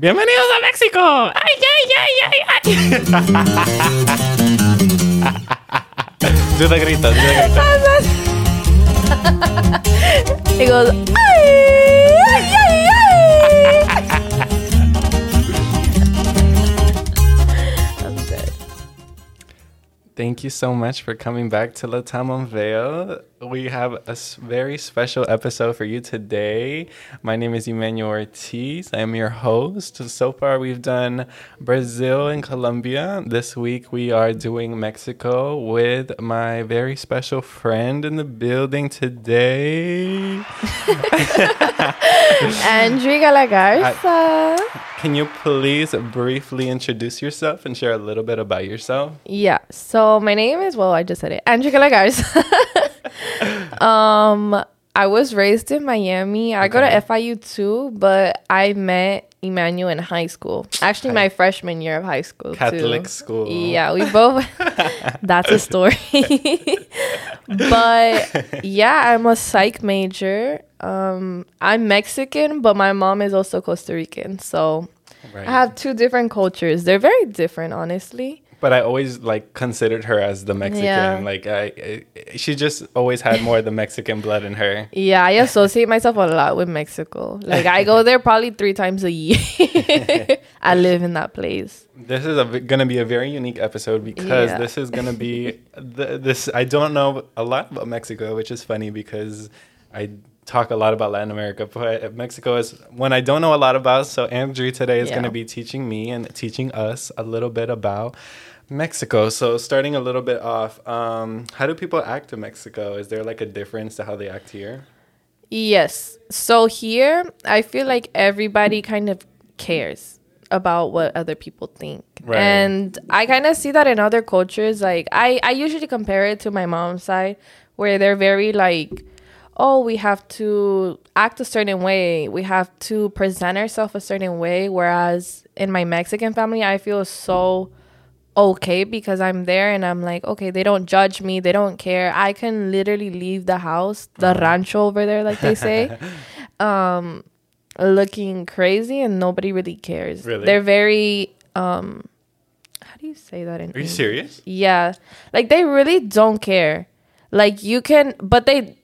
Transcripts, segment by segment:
Bienvenidos a México. Ay, ay, ay, ay, ay. do the grito, do the grito. Ay, ay, Thank you so much for coming back to Latam Unveiled. We have a very special episode for you today. My name is Emmanuel Ortiz. I am your host. So far, we've done Brazil and Colombia. This week, we are doing Mexico with my very special friend in the building today. Andree Galagarza. Can you please briefly introduce yourself and share a little bit about yourself? Yeah. So my name is well, I just said it. Andree Galagarza. um, I was raised in Miami. I go to FIU too, but I met Emmanuel in high school. Actually, my freshman year of high school. Catholic too. school. Yeah, we both. that's a story. but yeah, I'm a psych major. Um, I'm Mexican, but my mom is also Costa Rican. So Right. I have two different cultures. They're very different, honestly. But I always like considered her as the Mexican. Yeah. Like I, I, she just always had more of the Mexican blood in her. Yeah, I associate myself a lot with Mexico. Like I go there probably three times a year. I live in that place. This is a, v- gonna be a very unique episode because Yeah. this is gonna be the, this. I don't know a lot about Mexico, which is funny because I talk a lot about Latin America, but Mexico is one I don't know a lot about. So Andrew today is Yeah. gonna be teaching me and teaching us a little bit about. Mexico. So starting a little bit off, um, how do people act in Mexico? Is there like a difference to how they act here? Yes. So here, I feel like everybody kind of cares about what other people think. Right. And I kind of see that in other cultures. Like, I, I usually compare it to my mom's side, where they're very like, oh, we have to act a certain way. We have to present ourselves a certain way. Whereas in my Mexican family, I feel so okay because I'm there and I'm like, okay, they don't judge me, they don't care. I can literally leave the house, the Uh-huh. rancho over there, like they say, um, looking crazy and nobody really cares. Really? They're very um how do you say that in Are you English? serious? Yeah. Like they really don't care. Like you can but they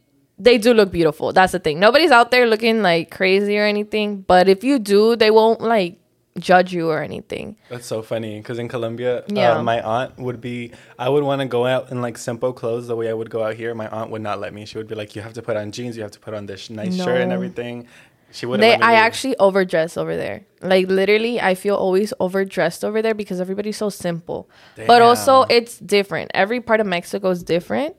they do look beautiful. That's the thing. Nobody's out there looking like crazy or anything, but if you do, they won't like judge you or anything. That's so funny because in Colombia, Yeah. uh, my aunt would be. I would want to go out in like simple clothes the way I would go out here. My aunt would not let me. She would be like, "You have to put on jeans. You have to put on this nice shirt and everything." She wouldn't. They, I leave. actually overdress over there. Like literally, I feel always overdressed over there because everybody's so simple. But also, it's different. Every part of Mexico is different.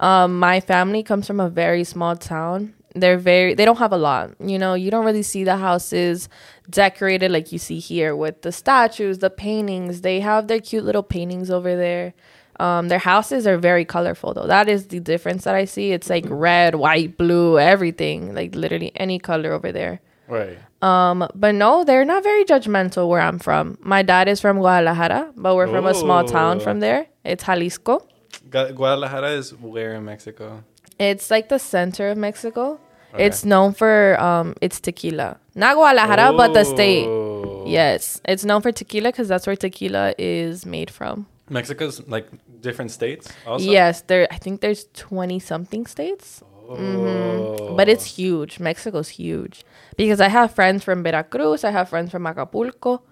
Um, my family comes from a very small town. They're very. They don't have a lot. You know, you don't really see the houses decorated like you see here with the statues, the paintings. They have their cute little paintings over there. Um, their houses are very colorful though. That is the difference that I see. It's like red, white, blue, everything. Like literally any color over there. right. Um, but no, they're not very judgmental where I'm from. My dad is from Guadalajara, but we're from a small town from there. It's Jalisco. Gu- Guadalajara is where in Mexico? It's like the center of Mexico. It's known for um its tequila. Not Guadalajara, but the state. Oh. Yes, it's known for tequila because that's where tequila is made from. Mexico's like different states. Also. Yes, there. I think there's twenty something states, Oh. but it's huge. Mexico's huge because I have friends from Veracruz. I have friends from Acapulco,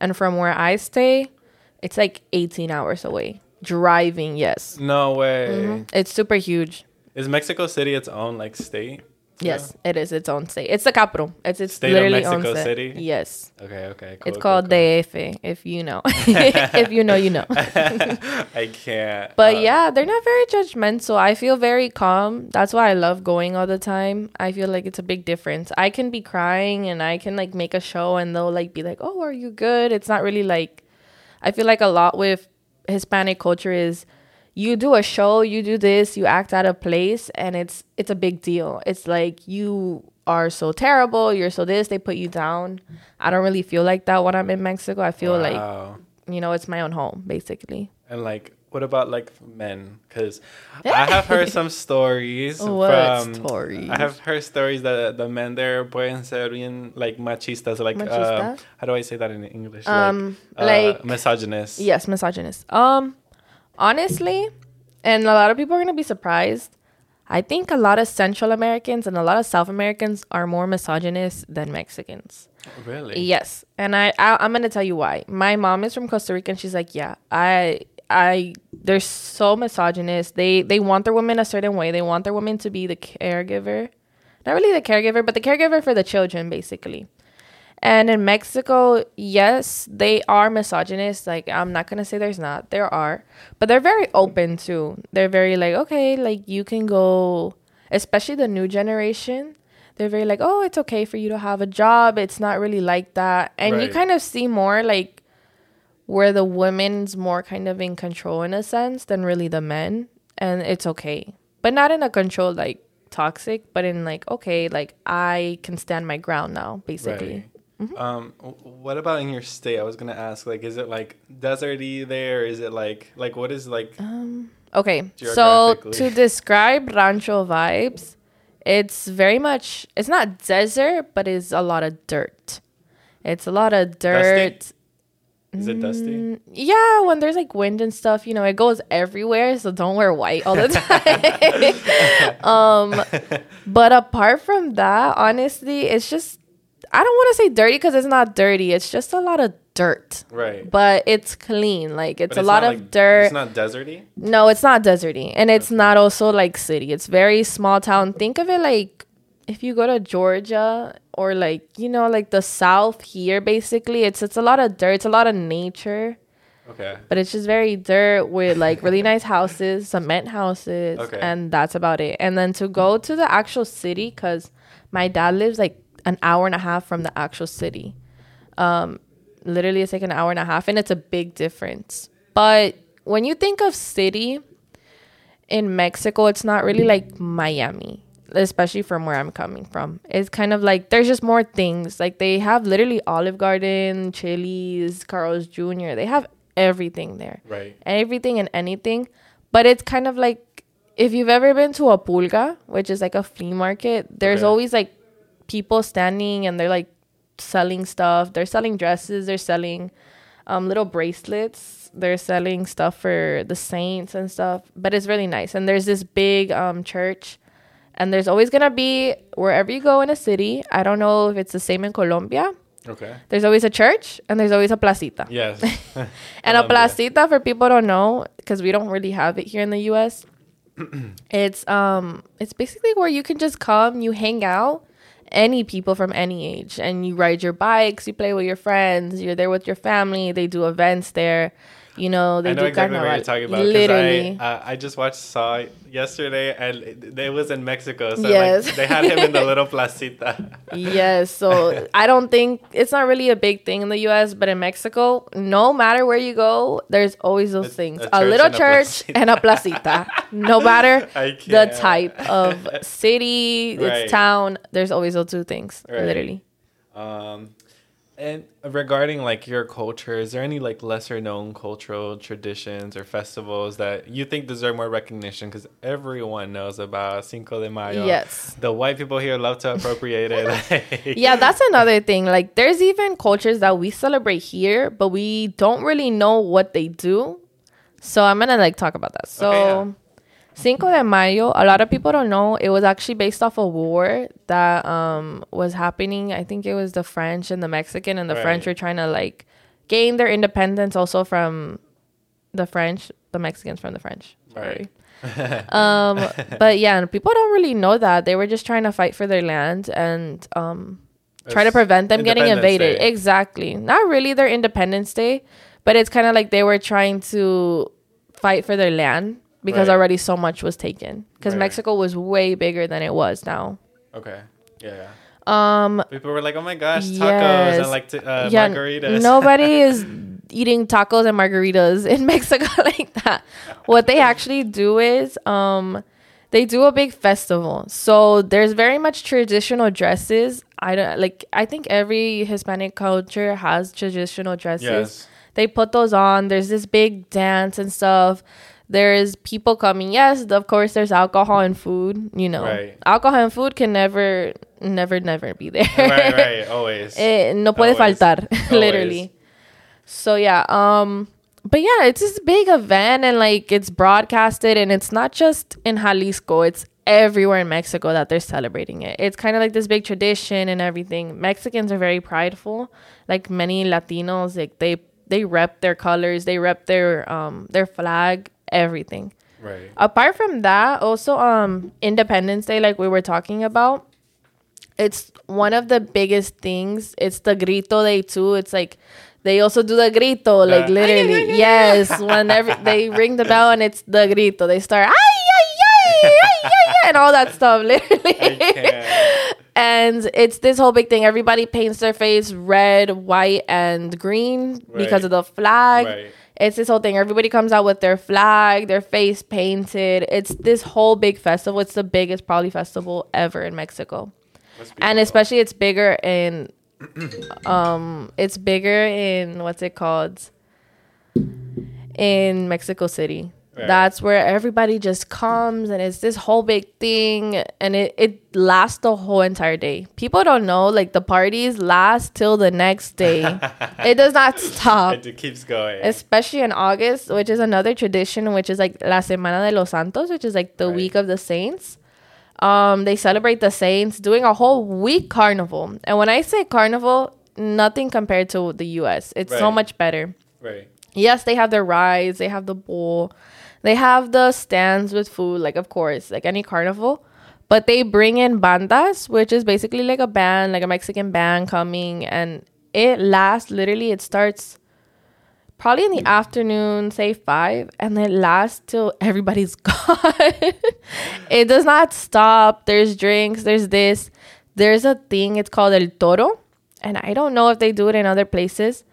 and from where I stay, it's like eighteen hours away driving. Yes, no way. it's super huge. Is Mexico City its own like state? Yes, it is its own state. It's the capital. It's its State of literally own Mexico state. City? Yes. Okay. Okay. Cool, It's cool, called cool. DF, if you know. if you know, you know. I can't. But uh, yeah, they're not very judgmental. I feel very calm. That's why I love going all the time. I feel like it's a big difference. I can be crying and I can like make a show and they'll like be like, "Oh, are you good?" It's not really like I feel like a lot with Hispanic culture is you do a show, you do this, you act out of place and it's it's a big deal. It's like you are so terrible, you're so this, they put you down. I don't really feel like that when I'm in Mexico. I feel like, you know, it's my own home basically. And like what about like men? Because I have heard some stories What from. stories? I have heard stories that the men there pueden ser bien like machistas, like um, Machista? how do I say that in English? Um, uh, like- misogynist. Yes, misogynist. Um, honestly, and a lot of people are gonna be surprised. I think a lot of Central Americans and a lot of South Americans are more misogynist than Mexicans. Really? Yes, and I, I I'm gonna tell you why. My mom is from Costa Rica, and she's like, yeah, I I they're so misogynist. They they want their women a certain way. They want their women to be the caregiver, not really the caregiver, but the caregiver for the children, basically. And in Mexico, yes, they are misogynist. Like I'm not gonna say there's not. There are, but they're very open too. They're very like, okay, like you can go, especially the new generation. They're very like, oh, it's okay for you to have a job. It's not really like that, and you kind of see more like where the women's more kind of in control in a sense than really the men, and it's okay, but not in a control like toxic, but in like okay, like I can stand my ground now, basically. Right. Um, what about in your state? I was gonna ask, like, is it like deserty there? Is it like, like, what is like? Okay, so to describe rancho vibes, it's very much it's not desert, but it's a lot of dirt. It's a lot of dirt. Is it dusty? Mm, Yeah, when there's like wind and stuff, you know, it goes everywhere. So don't wear white all the time. um, but apart from that, honestly, it's just I don't want to say dirty because it's not dirty. It's just a lot of dirt, Right. but it's clean. Like it's But a lot of like- dirt. It's not deserty. No, it's not deserty, and it's not also like city. It's very small town. Think of it like if you go to Georgia or like you know like the South here. Basically, it's it's a lot of dirt. It's a lot of nature, Okay. but it's just very dirt with like really nice houses, cement houses, Okay. and that's about it. And then to go to the actual city, because my dad lives like an hour and a half from the actual city. Um, literally, it's like an hour and a half, and it's a big difference. But when you think of city in Mexico, it's not really like Miami, especially from where I'm coming from. It's kind of like there's just more things. Like they have literally Olive Garden, Chili's, Carl's Jr. They have everything there Right. everything and anything. But it's kind of like if you've ever been to a pulga, which is like a flea market, there's Okay. always like people standing and they're like selling stuff. They're selling dresses, they're selling um, little bracelets, they're selling stuff for the saints and stuff. But it's really nice. And there's this big um, church. And there's always gonna be wherever you go in a city. I don't know if it's the same in Colombia. Okay. There's always a church and there's always a placita. Yes. And a placita for people don't know, because we don't really have it here in the U.S. it's um, it's basically where you can just come, you hang out, any people from any age, and you ride your bikes, you play with your friends, you're there with your family. They do events there, you know. They I know do exactly what carnaval. you're talking about. Literally, I, uh, I just watched Saw yesterday, and it, it was in Mexico. So Yes. like, they had him in the little placita. yes. So I don't think it's not really a big thing in the U.S., but in Mexico, no matter where you go, there's always those things: a a, little church and a placita. no matter the type of city, Right. it's town. There's always those two things, Right. literally. Um, and regarding like your culture, is there any like lesser known cultural traditions or festivals that you think deserve more recognition? Because everyone knows about Cinco de Mayo. Yes. The white people here love to appropriate it. Yeah, that's another thing. Like, there's even cultures that we celebrate here, but we don't really know what they do. So I'm gonna like talk about that. So. Okay, yeah. Cinco de Mayo, a lot of people don't know, it was actually based off a war that um was happening. I think it was the French and the Mexican and the French were trying to like gain their independence also from the French, the Mexicans from the French. Right. Sorry. um but yeah, and people don't really know that. They were just trying to fight for their land and um try to prevent them getting invaded. Day. Exactly. Not really their Independence Day, but it's kind of like they were trying to fight for their land because Right. already so much was taken. Because Right. Mexico was way bigger than it was now. okay. Yeah. Um, People were like, "Oh my gosh, tacos Yes. and like t- uh, yeah, margaritas." nobody is eating tacos and margaritas in Mexico like that. What they actually do is um they do a big festival. So there's very much traditional dresses. I don't like I think every Hispanic culture has traditional dresses. Yes. They put those on. There's this big dance and stuff. There's people coming. Yes, of course. There's alcohol and food. You know, Right. alcohol and food can never, never, never be there. right, right, always. Eh, no puede Always. faltar, Always. literally. So yeah, um, but yeah, it's this big event and like it's broadcasted and it's not just in Jalisco, it's everywhere in Mexico that they're celebrating it. It's kind of like this big tradition and everything. Mexicans are very prideful, like many Latinos, like they they rep their colors, they rep their um their flag, everything. right. Apart from that, also um Independence Day like we were talking about, it's one of the biggest things. It's the grito day too. It's like they also do the grito, like Uh, literally. yes, whenever they ring the bell and it's the grito, they start ay ay ay ay ay, ay and all that stuff, literally. and it's this whole big thing. Everybody paints their face red, white, and green because of the flag. Right. It's this whole thing. Everybody comes out with their flag, their face painted. It's this whole big festival. It's the biggest probably festival ever in Mexico. And especially it's bigger in um it's bigger in what's it called? In Mexico City. Right. That's where everybody just comes and it's this whole big thing and it, it lasts the whole entire day. People don't know like the parties last till the next day. it does not stop It keeps going. especially in August, which is another tradition, which is like La Semana de los Santos, which is like the Right. week of the saints. Um, they celebrate the saints, doing a whole week carnival. And when I say carnival, nothing compared to the U.S. It's so much better. right. Yes, they have their rides, they have the bull, they have the stands with food, like of course, like any carnival. But they bring in bandas, which is basically like a band, like a Mexican band coming, and it lasts literally. It starts probably in the afternoon, say five, and it lasts till everybody's gone. it does not stop. There's drinks. There's this. There's a thing. It's called el toro, and I don't know if they do it in other places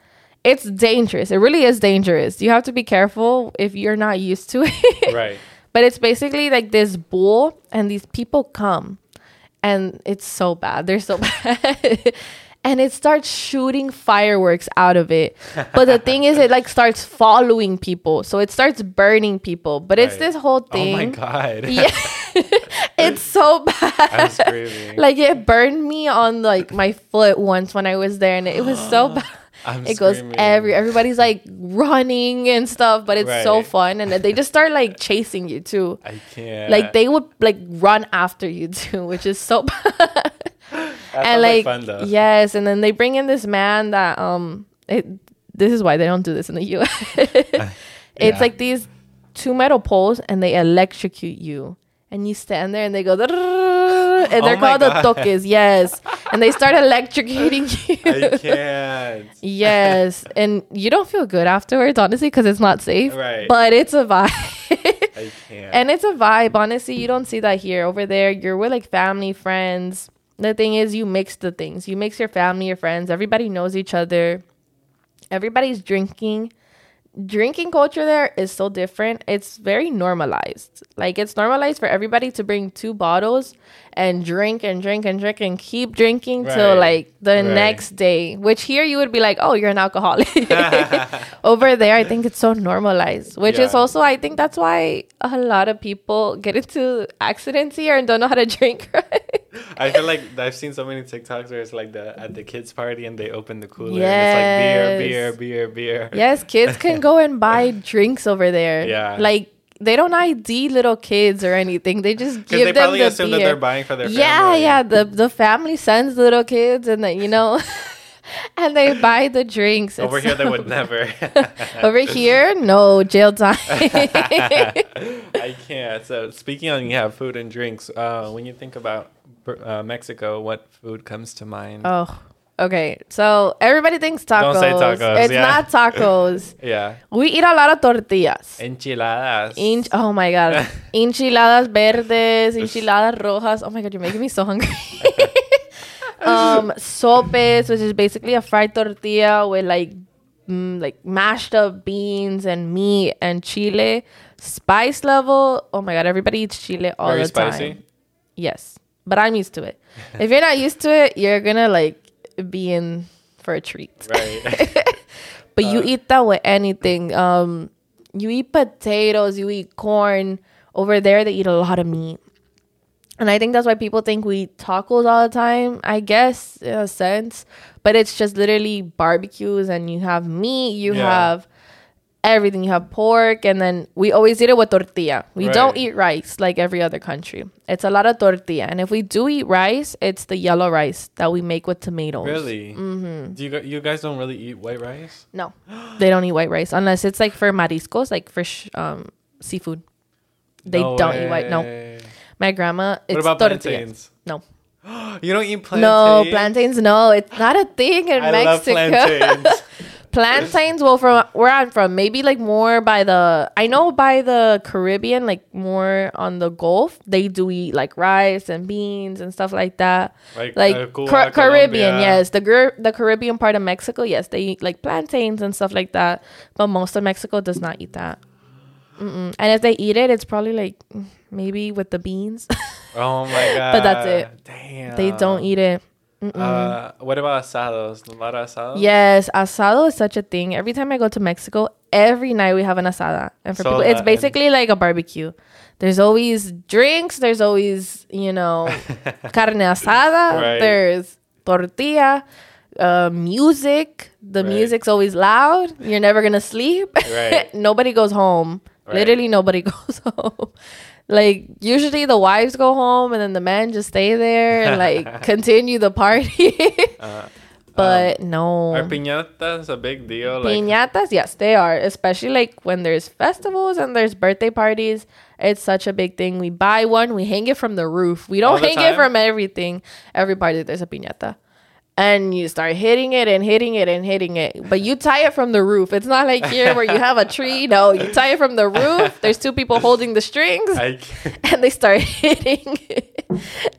it's dangerous. It really is dangerous. You have to be careful if you're not used to it. Right. but it's basically like this bull, and these people come, and it's so bad. They're so bad. and it starts shooting fireworks out of it. But the thing is, it like starts following people. So it starts burning people. But it's this whole thing. Oh my god. Yeah. it's so bad. Like it burned me on like my foot once when I was there, and it was so bad. I'm it goes every everybody's like running and stuff, but it's so fun, and they just start like chasing you too. I can't. Like they would like run after you too, which is so and like, fun though. yes, and then they bring in this man that um it this is why they don't do this in the US. it's Yeah. like these two metal poles and they electrocute you. And you stand there and they go and they're Oh called the God. toques, yes. And they start electrocuting you. I can't. Yes, and you don't feel good afterwards, honestly, because it's not safe. Right. But it's a vibe. I can't. and it's a vibe. Honestly, you don't see that here. Over there, you're with like family, friends. The thing is, you mix the things. You mix your family, your friends. Everybody knows each other. Everybody's drinking. Drinking culture there is so different. It's very normalized. Like it's normalized for everybody to bring two bottles and drink and drink and drink and keep drinking till like the Right. next day. Which here you would be like, oh, you're an alcoholic. Over there, I think it's so normalized. Which is also, I think that's why a lot of people get into accidents here and don't know how to drink. Right? I feel like I've seen so many TikToks where it's like the at the kids party and they open the cooler Yes. and it's like beer, beer, beer, beer. Yes, kids can go and buy drinks over there. Yeah. Like they don't ID little kids or anything. They just give they them probably the assume beer. that they're buying for their yeah, family. yeah. The the family sends little kids and then you know and they buy the drinks. Over here, they would never. Over here, no jail time. I can't. So speaking on yeah, food and drinks. Uh, when you think about uh, Mexico, what food comes to mind? oh, okay. So everybody thinks tacos. Don't say tacos, It's yeah. not tacos. yeah, we eat a lot of tortillas. enchiladas. Ench- oh my god. Enchiladas verdes, enchiladas rojas. Oh my god, you're making me so hungry. um, sopes, which is basically a fried tortilla with like mm, like mashed up beans and meat and chile. Spice level. Oh my god, everybody eats chile all Very the spicy? time. Yes, but I'm used to it. if you're not used to it, you're gonna like be in for a treat. Right. But you Uh, eat that with anything. Um, you eat potatoes, you eat corn. Over there, they eat a lot of meat. And I think that's why people think we eat tacos all the time. I guess in a sense, but it's just literally barbecues, and you have meat, you Yeah. have everything. You have pork, and then we always eat it with tortilla. We don't eat rice like every other country. It's a lot of tortilla, and if we do eat rice, it's the yellow rice that we make with tomatoes. Really? Mm-hmm. Do you you guys don't really eat white rice? No, they don't eat white rice unless it's like for mariscos, like for sh- um seafood. They No don't eat white. No, my grandma. It's What about tortilla. plantains? No, You don't eat plantains? no plantains. No, it's not a thing in I love Mexico. plantains. Well, from where I'm from, maybe like more by the. I know by the Caribbean, like more on the Gulf, they do eat like rice and beans and stuff like that. Like, like uh, Car- Caribbean, Colombia. yes. The the Caribbean part of Mexico, yes, they eat like plantains and stuff like that. But most of Mexico does not eat that. Mm-mm. And if they eat it, it's probably like maybe with the beans. Oh my god. But that's it. Damn. they don't eat it. Uh, what about asados? A lot of asados. Yes, asado is such a thing. Every time I go to Mexico, every night we have an asada, and for people, it's basically like a barbecue. There's always drinks. There's always you know carne asada. Right. There's tortilla. Uh, music. The Right. music's always loud. You're never gonna sleep. Right. nobody goes home. Right. Literally, nobody goes home. Like usually, the wives go home, and then the men just stay there and like continue the party. Uh, but no. Are piñatas a big deal? Like, Piñatas, yes, they are. Especially like when there's festivals and there's birthday parties. It's such a big thing. We buy one, we hang it from the roof. We don't the hang time? it from everything. Every party there's a piñata. And you start hitting it and hitting it and hitting it. But you tie it from the roof. It's not like here where you have a tree. No, you tie it from the roof. There's two people holding the strings and they start hitting it.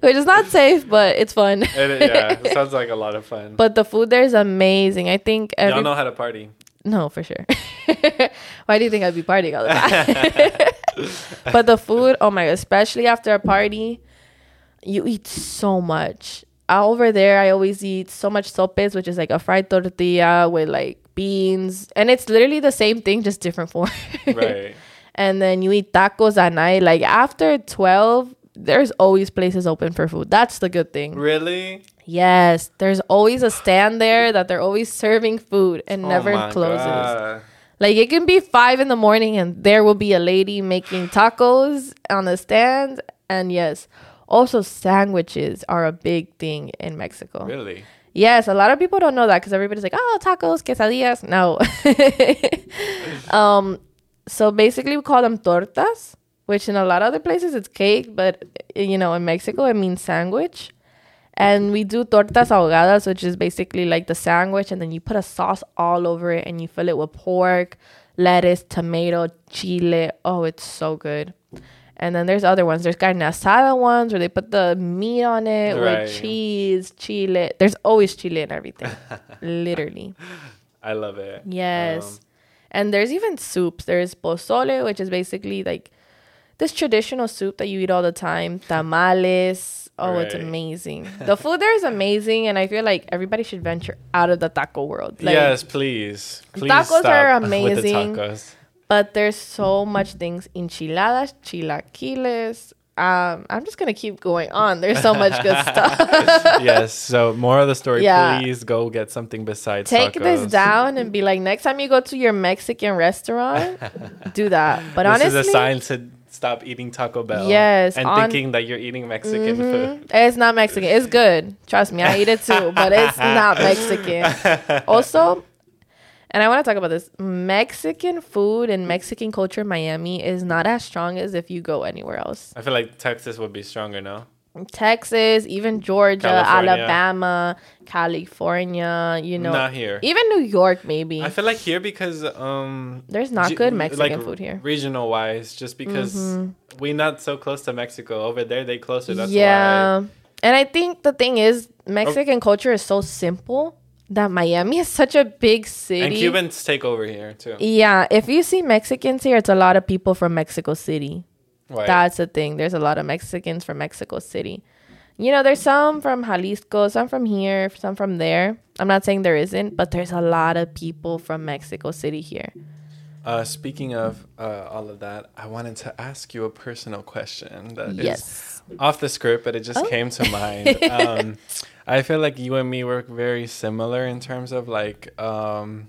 Which is not safe, but it's fun. it, yeah, it sounds like a lot of fun. But the food there is amazing. I think every Y'all know how to party. no, for sure. Why do you think I'd be partying all the time? but the food, oh my especially after a party, you eat so much. Uh, Over there, I always eat so much sopes, which is like a fried tortilla with like beans, and it's literally the same thing, just different form. Right. and then you eat tacos at night. Like after twelve, there's always places open for food. That's the good thing. Really? Yes, there's always a stand there that they're always serving food and Oh never closes. God. Like it can be five in the morning and there will be a lady making tacos on the stand. And yes, also sandwiches are a big thing in Mexico. Really? Yes, a lot of people don't know that because everybody's like, oh, tacos, quesadillas. No. um, so basically, we call them tortas, which in a lot of other places it's cake, but you know, in Mexico it means sandwich. And we do tortas ahogadas, which is basically like the sandwich, and then you put a sauce all over it and you fill it with pork, lettuce, tomato, chile. Oh, it's so good. And then there's other ones. There's carne asada ones where they put the meat on it Right. with cheese, chile. There's always chile in everything. Literally. I love it. Yes. Um, and there's even soups. There's pozole, which is basically like this traditional soup that you eat all the time. Tamales. Oh, it's amazing. The food there is amazing, and I feel like everybody should venture out of the taco world. Like, yes, please. Please Tacos are amazing. Tacos. But there's so much things. Enchiladas, chilaquiles. Um, I'm just gonna keep going on. There's so much good stuff. yes. So more of the story. Yeah. Please go get something besides Take this down and be like, next time you go to your Mexican restaurant, do that. But this honestly, is a sign to stop eating Taco Bell. Yes, And on- thinking that you're eating Mexican Mhm. food. It's not Mexican. It's good. Trust me, I eat it too, but it's not Mexican. Also, and I want to talk about this Mexican food and Mexican culture in Miami is not as strong as if you go anywhere else. I feel like Texas would be stronger now. Texas, even Georgia, California. Alabama, California, you know, Not here. even New York, maybe. I feel like here because um There's not good Mexican food here. Mm-hmm. Regional wise, just because we not so close to Mexico. Over there they closer. That's yeah. why. And I think the thing is, Mexican culture is so simple that Miami is such a big city. And Cubans take over here too. Yeah, if you see Mexicans here, it's a lot of people from Mexico City. Right. That's the thing. There's a lot of Mexicans from Mexico City. You know, there's some from Jalisco, some from here, some from there. I'm not saying there isn't, but there's a lot of people from Mexico City here. Uh, speaking of uh, all of that, I wanted to ask you a personal question that is yes. off the script, but it just Oh. came to mind. um, I feel like you and me work very similar in terms of like, um,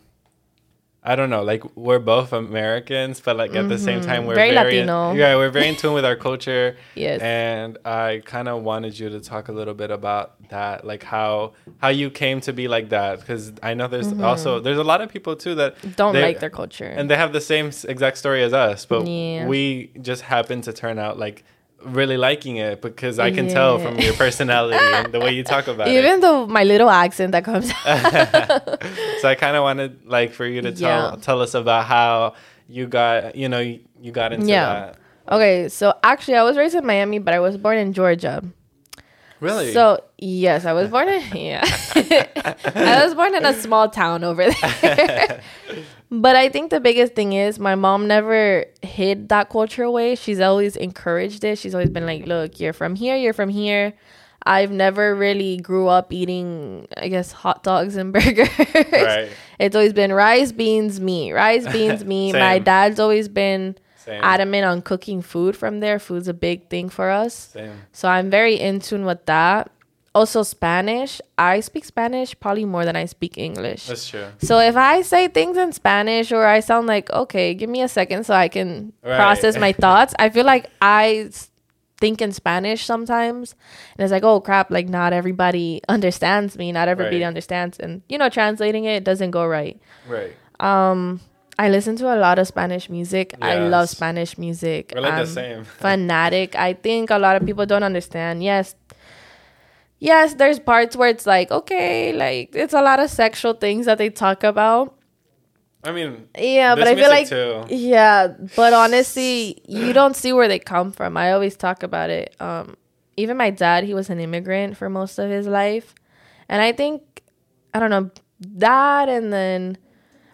I don't know, like we're both Americans, but like at the same time we're Mm-hmm. Very very, Latino. yeah, we're very in tune with our culture. Yes. And I kind of wanted you to talk a little bit about that, like how how you came to be like that, because I know there's also there's a lot of people too that Mm-hmm. Don't they- like their culture. and they have the same exact story as us, but Yeah. we just happen to turn out like really liking it because I can tell from your personality and the way you talk about it. Even though my little accent that comes out. So I kind of wanted like for you to tell Yeah. tell us about how you got you know you, you got into Yeah. that. okay, so actually, I was raised in Miami, but I was born in Georgia. Really? So yes, I was born in yeah. I was born in a small town over there. but I think the biggest thing is my mom never hid that culture away. She's always encouraged it. She's always been like, "Look, you're from here. You're from here." I've never really grew up eating, I guess, hot dogs and burgers. Right. It's always been rice, beans, meat. Rice, beans, meat. My dad's always been Same. adamant on cooking food from there. Food's a big thing for us. Same. So I'm very in tune with that. Also Spanish. I speak Spanish probably more than I speak English. That's true. So if I say things in Spanish or I sound like, okay, give me a second so I can Right. process my thoughts, I feel like I think in Spanish sometimes. And it's like, oh crap, like not everybody understands me. Not everybody Right. understands. And, you know, translating it doesn't go right. Right. Um, I listen to a lot of Spanish music. I love Spanish music. We're like the I'm same. Fanatic. I think a lot of people don't understand. Yes. Yes, there's parts where it's like, okay, like it's a lot of sexual things that they talk about. I mean, Yeah, but I feel like too. yeah, but honestly, you don't see where they come from. I always talk about it. Um, even my dad, he was an immigrant for most of his life, and I think I don't know that, and then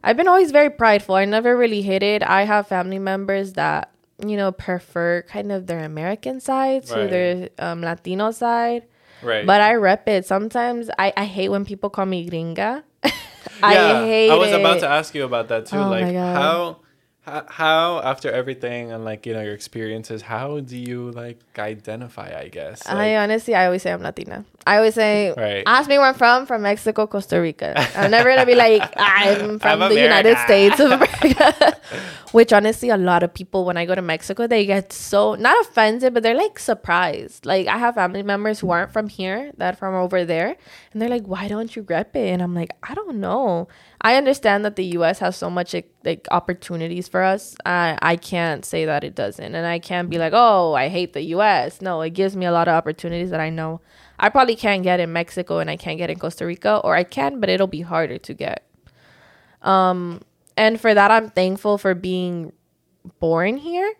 I've been always very prideful. I never really hid it. I have family members that you know prefer kind of their American side to Right. their um, Latino side, right. but I rep it. Sometimes I I hate when people call me gringa. I yeah, hate I was about to ask you about that too. Oh my like God. how, how how after everything and like you know your experiences, how do you like identify? I guess. I honestly, I always say I'm Latina. I always say, Right. ask me where I'm from, from Mexico, Costa Rica. I'm never gonna be like, I'm from I'm the United States of America. Which honestly, a lot of people when I go to Mexico, they get so not offended, but they're like surprised. Like I have family members who aren't from here, that are from over there, and they're like, why don't you rep it? And I'm like, I don't know. I understand that the U.S. has so much like, opportunities for us. I I can't say that it doesn't, and I can't be like, oh, I hate the U.S. No, it gives me a lot of opportunities that I know I probably can't get in Mexico and I can't get in Costa Rica, or I can, but it'll be harder to get. Um, and for that, I'm thankful for being born here.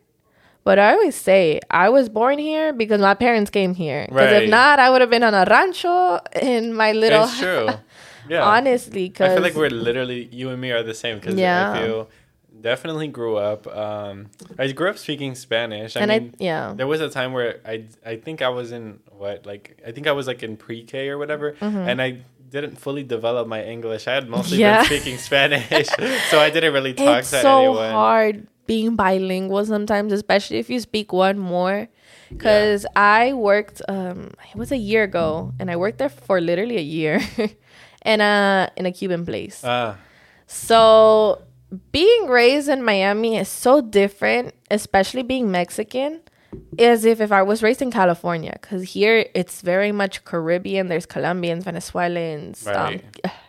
But I always say I was born here because my parents came here. Because Right. if not, I would have been on a rancho in my little. it's true. Yeah. Honestly, because I feel like we're literally you and me are the same because Yeah. I feel definitely grew up. Um, I grew up speaking Spanish. I and mean, I yeah there was a time where I I think I was in what like I think I was like in pre K or whatever, and I didn't fully develop my English. I had mostly Mm-hmm. Yeah. been speaking Spanish, so I didn't really talk it's to so anyone. hard being bilingual sometimes, especially if you speak one more. Because I worked, um, it was a year ago, and I worked there for literally a year, in a in a Cuban place. Ah, So being raised in Miami is so different, especially being Mexican, as if if I was raised in California. Because here it's very much Caribbean. There's Colombians, Venezuelans, um,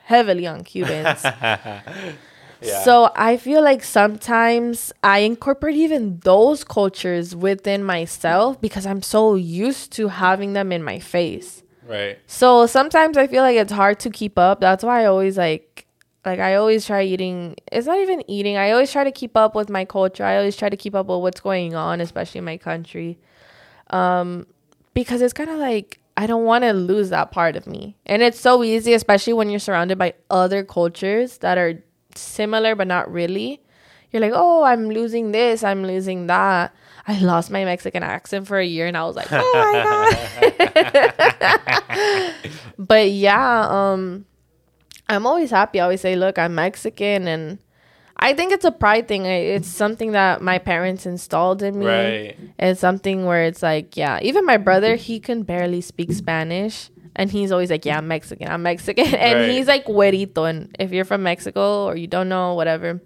heavily on Cubans. yeah. So I feel like sometimes I incorporate even those cultures within myself because I'm so used to having them in my face. Right. So sometimes I feel like it's hard to keep up. That's why I always like like I always try eating it's not even eating. I always try to keep up with my culture. I always try to keep up with what's going on, especially in my country. Um because it's kind of like I don't want to lose that part of me. And it's so easy especially when you're surrounded by other cultures that are similar but not really. You're like, "Oh, I'm losing this, I'm losing that." I lost my Mexican accent for a year and I was like, "Oh my god." but yeah, um I'm always happy. I always say, look, I'm Mexican. And I think it's a pride thing. It's something that my parents installed in me. Right. It's something where it's like, yeah, even my brother, he can barely speak Spanish. And he's always like, yeah, I'm Mexican. I'm Mexican. And Right. he's like güerito. And if you're from Mexico or you don't know, whatever,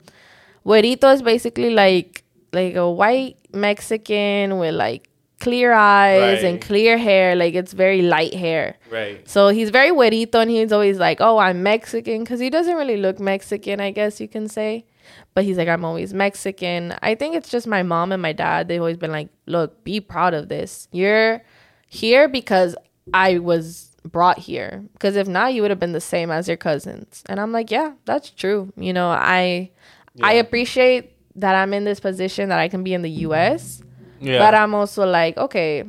güerito is basically like like a white Mexican with like clear eyes and clear hair. Like it's very light hair. Right. So he's very güerito and he's always like, oh, I'm Mexican. Because he doesn't really look Mexican, I guess you can say. But he's like, I'm always Mexican. I think it's just my mom and my dad. They've always been like, look, be proud of this. You're here because I was brought here. Because if not, you would have been the same as your cousins. And I'm like, yeah, that's true. You know, I I appreciate that I'm in this position that I can be in the US. Yeah. But I'm also like, okay,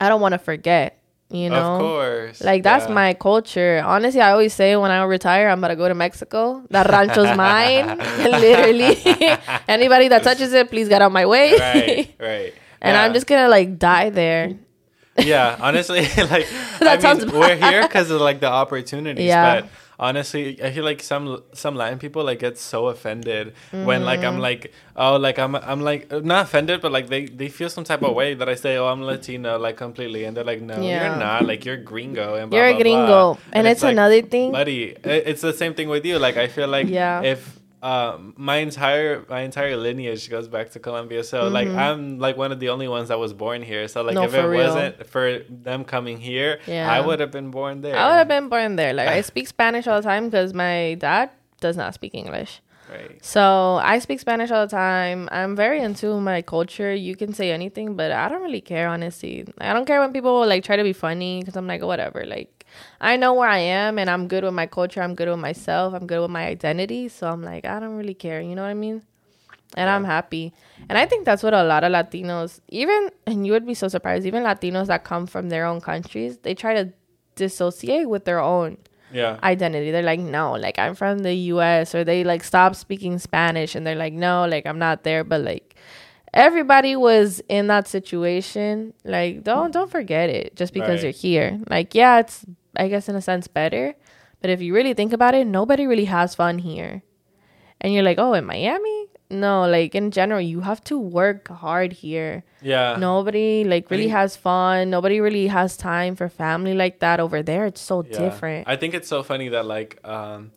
I don't want to forget. You know, of course. like that's Yeah. my culture. Honestly, I always say when I retire, I'm gonna go to Mexico. That rancho's mine. Literally, anybody that touches it, please get out my way. Right. Right. and Yeah. I'm just gonna like die there. yeah honestly like That I mean, sounds we're here because of like the opportunities Yeah. but honestly i feel like some some latin people like get so offended when like i'm mm. like oh like i'm i'm like not offended but like they they feel some type of way that i say oh i'm latino like completely and they're like no Yeah. you're not like you're gringo and blah, You're a blah, blah. gringo, and it's like, another thing. buddy it's the same thing with you like i feel like Yeah. if um, my entire my entire lineage goes back to Colombia, so like I'm like one of the only ones that was born here. So like Mm-hmm. No, if it real. wasn't for them coming here, Yeah. I would have been born there. I would have been born there. Like I speak Spanish all the time because my dad does not speak English. Right. So I speak Spanish all the time. I'm very into my culture. You can say anything, but I don't really care, honestly. I don't care when people like try to be funny because I'm like, whatever. Like, I know where I am and I'm good with my culture. I'm good with myself. I'm good with my identity. So I'm like, I don't really care. You know what I mean? And I'm happy. And I think that's what a lot of Latinos, even, and you would be so surprised, even Latinos that come from their own countries, they try to dissociate with their own Yeah. identity. They're like, no, like I'm from the US or they like stop speaking Spanish and they're like, no, like I'm not there. But like everybody was in that situation. Like, don't don't forget it just because Right. you're here. Like, yeah, it's I guess in a sense better. But if you really think about it, nobody really has fun here. And you're like, oh, in Miami? No, like in general, you have to work hard here. yeah. Nobody like really has fun. Nobody really has time for family like that over there. It's so Yeah. different. I think it's so funny that like um,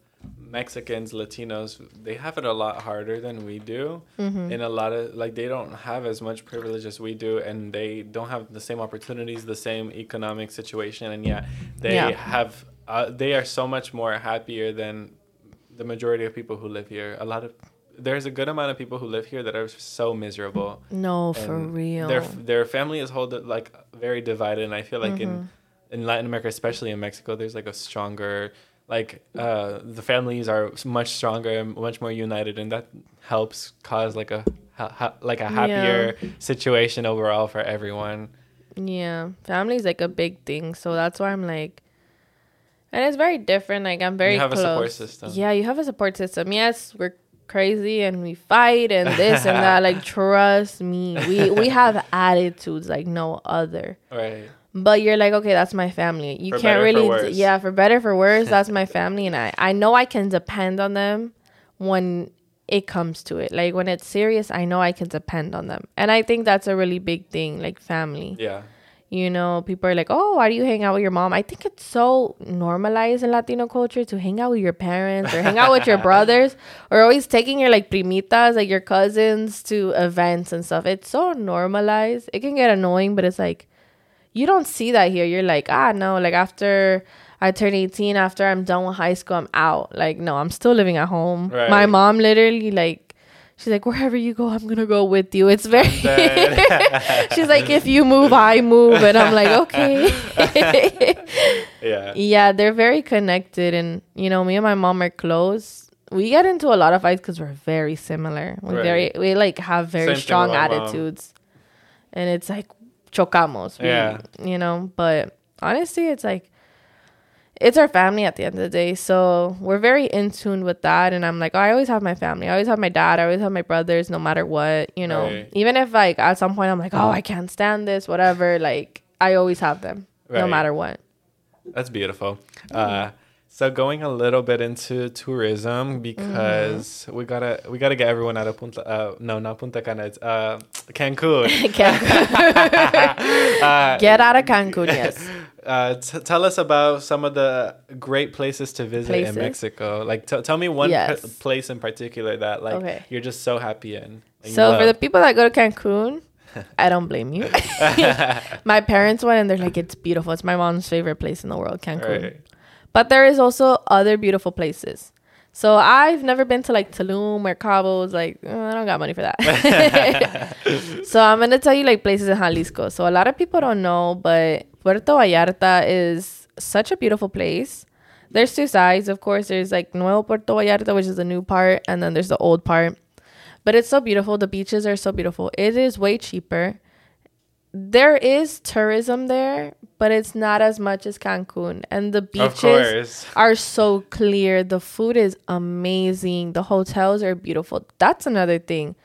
Mexicans, Latinos, they have it a lot harder than we do. Mm-hmm. In a lot of like, they don't have as much privilege as we do, and they don't have the same opportunities, the same economic situation, and yet they Yeah. have. Uh, they are so much more happier than the majority of people who live here. A lot of there's a good amount of people who live here that are so miserable. No, for real. Their their family is hold like very divided, and I feel like Mm-hmm. in in Latin America, especially in Mexico, there's like a stronger like uh the families are much stronger and much more united, and that helps cause like a ha- ha- like a happier situation overall for everyone. Yeah, family's like a big thing, so that's why I'm like, and it's very different. Like I'm very You have a close. support system. Yeah, you have a support system. Yes, we're crazy and we fight and this and that. Like trust me, we we have attitudes like no other. Right. But you're like, okay, that's my family. You For can't really, yeah, for better for worse, that's my family, and I I know I can depend on them when it comes to it. Like when it's serious, I know I can depend on them, and I think that's a really big thing, like family. Yeah. You know, people are like, oh, why do you hang out with your mom? I think it's so normalized in Latino culture to hang out with your parents or hang out with your brothers or always taking your like primitas, like your cousins to events and stuff. It's so normalized. It can get annoying, but it's like, you don't see that here. You're like, ah, no, like after I turn 18, after I'm done with high school, I'm out. Like, no, I'm still living at home. Right. My mom literally, like, she's like, wherever you go, I'm going to go with you. It's very. She's like, if you move, I move. And I'm like, okay. yeah. yeah, they're very connected. And, you know, me and my mom are close. We get into a lot of fights because we're very similar. We Right. very, we like have very Same strong my mom. attitudes. And it's like, chocamos. We- Yeah. You know, but honestly, it's like, it's our family at the end of the day. So we're very in tune with that. And I'm like, oh, I always have my family. I always have my dad. I always have my brothers, no matter what, you know. Right. Even if like at some point I'm like, oh, I can't stand this, whatever. Like I always have them, no matter what. That's beautiful. Uh, So going a little bit into tourism because Mm-hmm. we gotta we gotta get everyone out of Punta. Uh, no, not Punta Cana. It's uh, Cancun. uh, Get out of Cancun, yes. Uh, t- tell us about some of the great places to visit Places? in Mexico. Like, t- tell me one Yes. p- place in particular that like Okay. you're just so happy in. So for the people that go to Cancun, I don't blame you. my parents went and they're like, it's beautiful. It's my mom's favorite place in the world, Cancun. Right. But there is also other beautiful places. So I've never been to like Tulum or Cabos. Like uh, I don't got money for that. so I'm gonna tell you like places in Jalisco. So a lot of people don't know, but Puerto Vallarta is such a beautiful place. There's two sides, of course. There's like Nuevo Puerto Vallarta, which is the new part, and then there's the old part. But it's so beautiful. The beaches are so beautiful. It is way cheaper. There is tourism there, but it's not as much as Cancun. And the beaches are so clear. The food is amazing. The hotels are beautiful. That's another thing.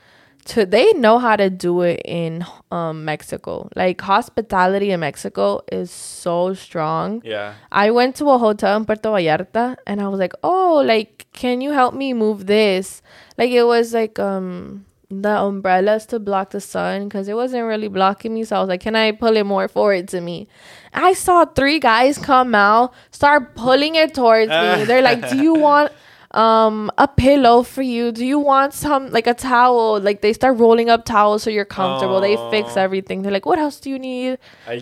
To they know how to do it in um, Mexico. Like hospitality in Mexico is so strong. Yeah. I went to a hotel in Puerto Vallarta and I was like, "Oh, like can you help me move this?" Like it was like um the umbrellas to block the sun cuz it wasn't really blocking me. So I was like, "Can I pull it more forward to me?" I saw three guys come out, start pulling it towards me. Uh. They're like, "Do you want um a pillow for you. Do you want some like a towel? Like they start rolling up towels so you're comfortable. They fix everything. They're like what else do you need?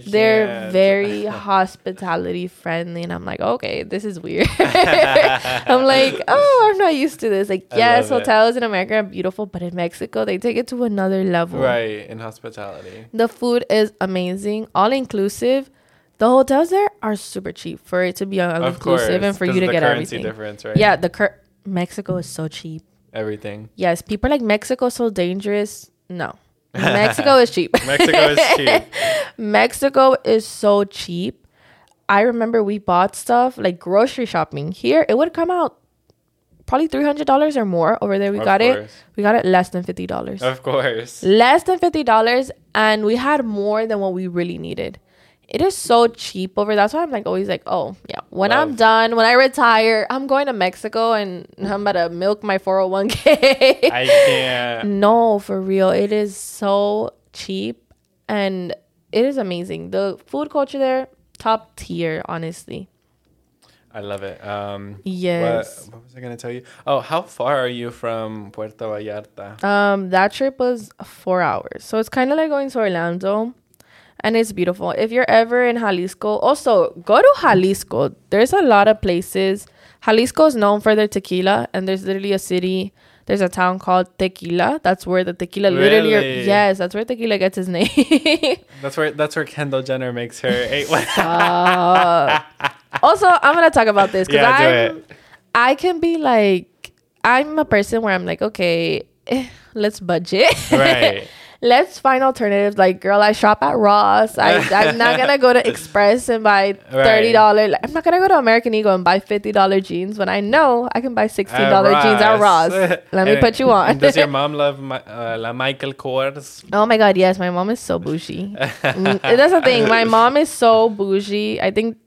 They're very hospitality friendly and i'm like okay this is weird. I'm like oh i'm not used to this. Like I yes love it. hotels in america are beautiful but in mexico they take it to another level. Right in hospitality. the food is amazing all inclusive the hotels there are super cheap for it to be all Of course. inclusive and for you to the get currency everything difference, right? yeah the cur- mexico is so cheap Everything. yes people are like mexico so dangerous no mexico is cheap Mexico is cheap. Mexico is so cheap. I remember we bought stuff like grocery shopping here. It would come out probably three hundred dollars or more. Over there, we Of got it. We got it less than fifty dollars. Of course. less than fifty dollars, and we had more than what we really needed. It is so cheap over. That's why I'm like always like, oh yeah. When I'm done, when I retire, I'm going to Mexico and I'm about to milk my 401k. I can't. No, for real. It is so cheap and it is amazing. The food culture there, top tier, honestly. I love it. Um, Yes. What, what was I gonna tell you? Oh, how far are you from Puerto Vallarta? Um, that trip was four hours. So it's kind of like going to Orlando. And it's beautiful. If you're ever in Jalisco, also go to Jalisco. There's a lot of places. Jalisco is known for their tequila, and there's literally a city. There's a town called Tequila. That's where the tequila literally. Really? Yes, that's where tequila gets its name. That's where that's where Kendall Jenner makes her eight. Uh, also, I'm gonna talk about this because Yeah, I. I can be like I'm a person where I'm like, okay, eh, let's budget. right. let's find alternatives. Like, girl, I shop at Ross. I, I'm not gonna go to Express and buy thirty dollars. I'm not gonna go to American Eagle and buy fifty dollar jeans when I know I can buy sixteen dollar jeans at Ross. Let me put you on. Does your mom love my, uh, La Michael Kors? Oh my god, yes, my mom is so bougie. Mm, That's the thing. My mom is so bougie. I think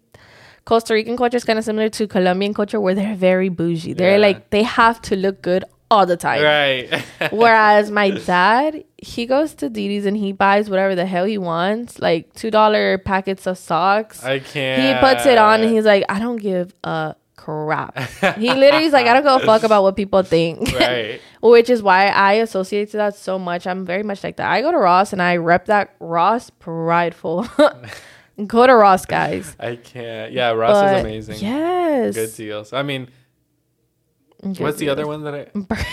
Costa Rican culture is kind of similar to Colombian culture, where they're very bougie. They're Yeah. like they have to look good all the time. Right. Whereas my dad, he goes to Didi's and he buys whatever the hell he wants, like two dollar packets of socks. I can't. he puts it on and he's like, I don't give a crap. he literally is like, I don't give a fuck about what people think. right. Which is why I associate to that so much. I'm very much like that. I go to Ross and I rep that Ross prideful. go to Ross, guys. I can't. Yeah, Ross But is amazing. Yes. Good deals. I mean, what's the other one that I?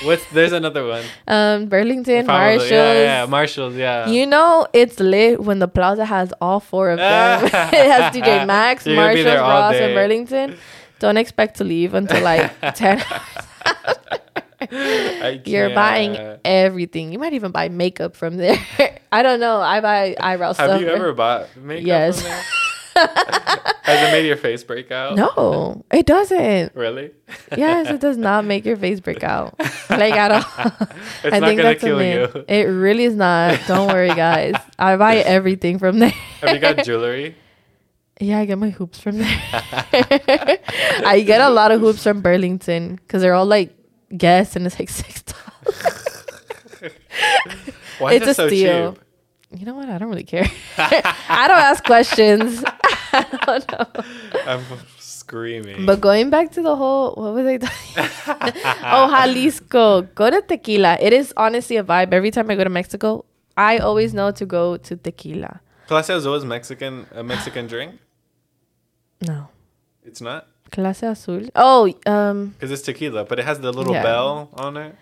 What's there's another one. Um, Burlington, Probably. Marshalls. Yeah, yeah, yeah, Marshalls. Yeah. You know it's lit when the plaza has all four of them. it has TJ Maxx, You're Marshalls, Ross, and Burlington. Don't expect to leave until like ten. You're buying everything. You might even buy makeup from there. I don't know. I buy eyebrow stuff. Have you ever bought makeup Yes. Has it made your face break out? No, it doesn't. Really? Yes, it does not make your face break out. Like at all. It's I not think gonna that's kill you. It really is not. Don't worry, guys. I buy everything from there. Have you got jewelry? Yeah, I get my hoops from there. I get a lot of hoops from Burlington because they're all like guests and it's like six dollars. Why It's is it a so steal. cheap? You know what? I don't really care. I don't ask questions. I don't know. I'm screaming. But going back to the whole, what was I talking? oh, Jalisco. Go to tequila. It is honestly a vibe. Every time I go to Mexico, I always know to go to tequila. Clase Azul is Mexican, a Mexican drink. No. It's not Clase Azul. Oh, um, because it's tequila, but it has the little Yeah. bell on it.